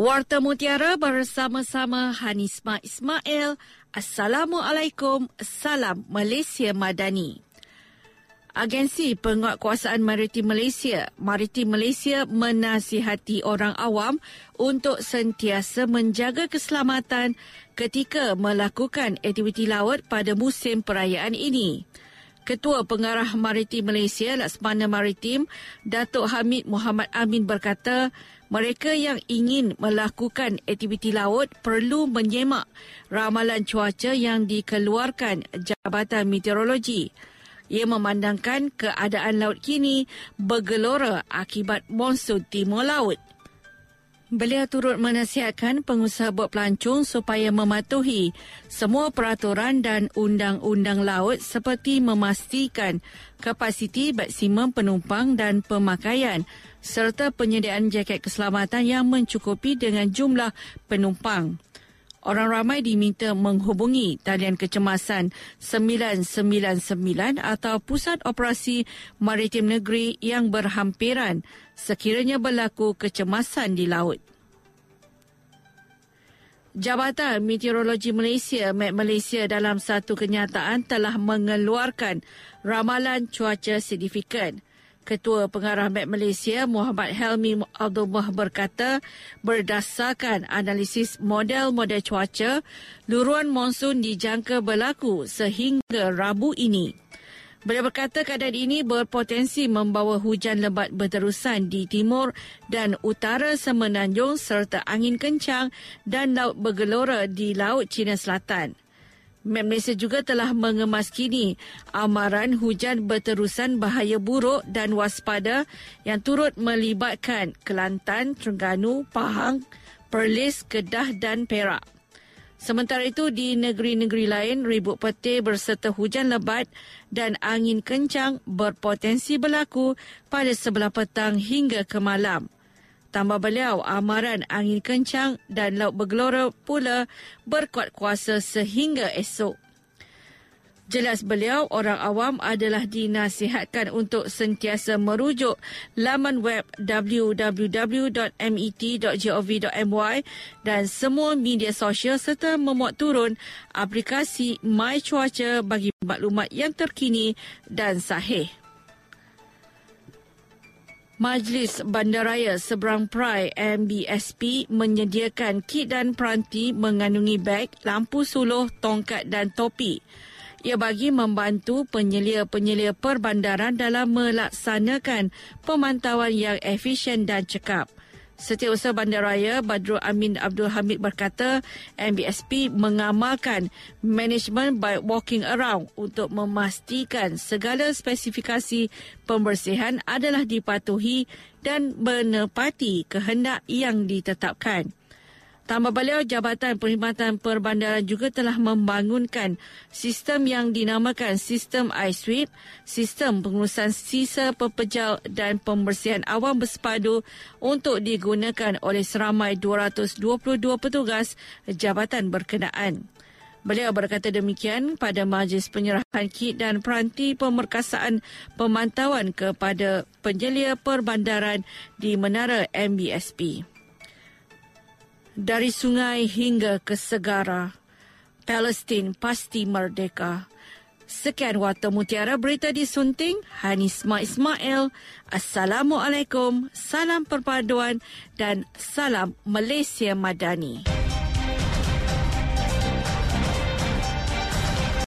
Warta Mutiara bersama-sama Hanisma Ismail. Assalamualaikum. Salam Malaysia Madani. Agensi Penguatkuasaan Maritim Malaysia, Maritim Malaysia menasihati orang awam untuk sentiasa menjaga keselamatan ketika melakukan aktiviti laut pada musim perayaan ini. Ketua Pengarah Maritim Malaysia Laksmana Maritim Datuk Hamid Muhammad Amin berkata mereka yang ingin melakukan aktiviti laut perlu menyemak ramalan cuaca yang dikeluarkan Jabatan Meteorologi. Ia memandangkan keadaan laut kini bergelora akibat monsun timur laut. Beliau turut menasihatkan pengusaha bot pelancong supaya mematuhi semua peraturan dan undang-undang laut seperti memastikan kapasiti maksimum penumpang dan pemakaian serta penyediaan jaket keselamatan yang mencukupi dengan jumlah penumpang. Orang ramai diminta menghubungi talian kecemasan 999 atau Pusat Operasi Maritim Negeri yang berhampiran sekiranya berlaku kecemasan di laut. Jabatan Meteorologi Malaysia, Met Malaysia dalam satu kenyataan telah mengeluarkan ramalan cuaca signifikan. Ketua Pengarah Met Malaysia Muhammad Helmi Abdullah berkata berdasarkan analisis model-model cuaca, luruan monsun dijangka berlaku sehingga Rabu ini. Beliau berkata keadaan ini berpotensi membawa hujan lebat berterusan di timur dan utara semenanjung serta angin kencang dan laut bergelora di Laut Cina Selatan. Met Malaysia juga telah mengemas kini amaran hujan berterusan bahaya buruk dan waspada yang turut melibatkan Kelantan, Terengganu, Pahang, Perlis, Kedah dan Perak. Sementara itu di negeri-negeri lain ribut petir berserta hujan lebat dan angin kencang berpotensi berlaku pada sebelah petang hingga ke malam. Tambah beliau, amaran angin kencang dan laut bergelora pula berkuat kuasa sehingga esok. Jelas beliau, orang awam adalah dinasihatkan untuk sentiasa merujuk laman web www.met.gov.my dan semua media sosial serta memuat turun aplikasi My Cuaca bagi maklumat yang terkini dan sahih. Majlis Bandaraya Seberang Prai MBSP menyediakan kit dan peranti mengandungi beg, lampu suluh, tongkat dan topi. Ia bagi membantu penyelia-penyelia perbandaran dalam melaksanakan pemantauan yang efisien dan cekap. Setiausaha Bandaraya Badrul Amin Abdul Hamid berkata MBSP mengamalkan management by walking around untuk memastikan segala spesifikasi pembersihan adalah dipatuhi dan menepati kehendak yang ditetapkan. Tambah beliau, Jabatan Perkhidmatan Perbandaran juga telah membangunkan sistem yang dinamakan Sistem iSweep, sistem pengurusan sisa pepejal dan pembersihan awam bersepadu untuk digunakan oleh seramai 222 petugas jabatan berkenaan. Beliau berkata demikian pada majlis penyerahan kit dan peranti pemerkasaan pemantauan kepada penjelia perbandaran di Menara MBSP dari sungai hingga ke segara. Palestin pasti merdeka. Sekian Warta Mutiara Berita disunting. Hanisma Ismail. Assalamualaikum. Salam perpaduan dan salam Malaysia Madani.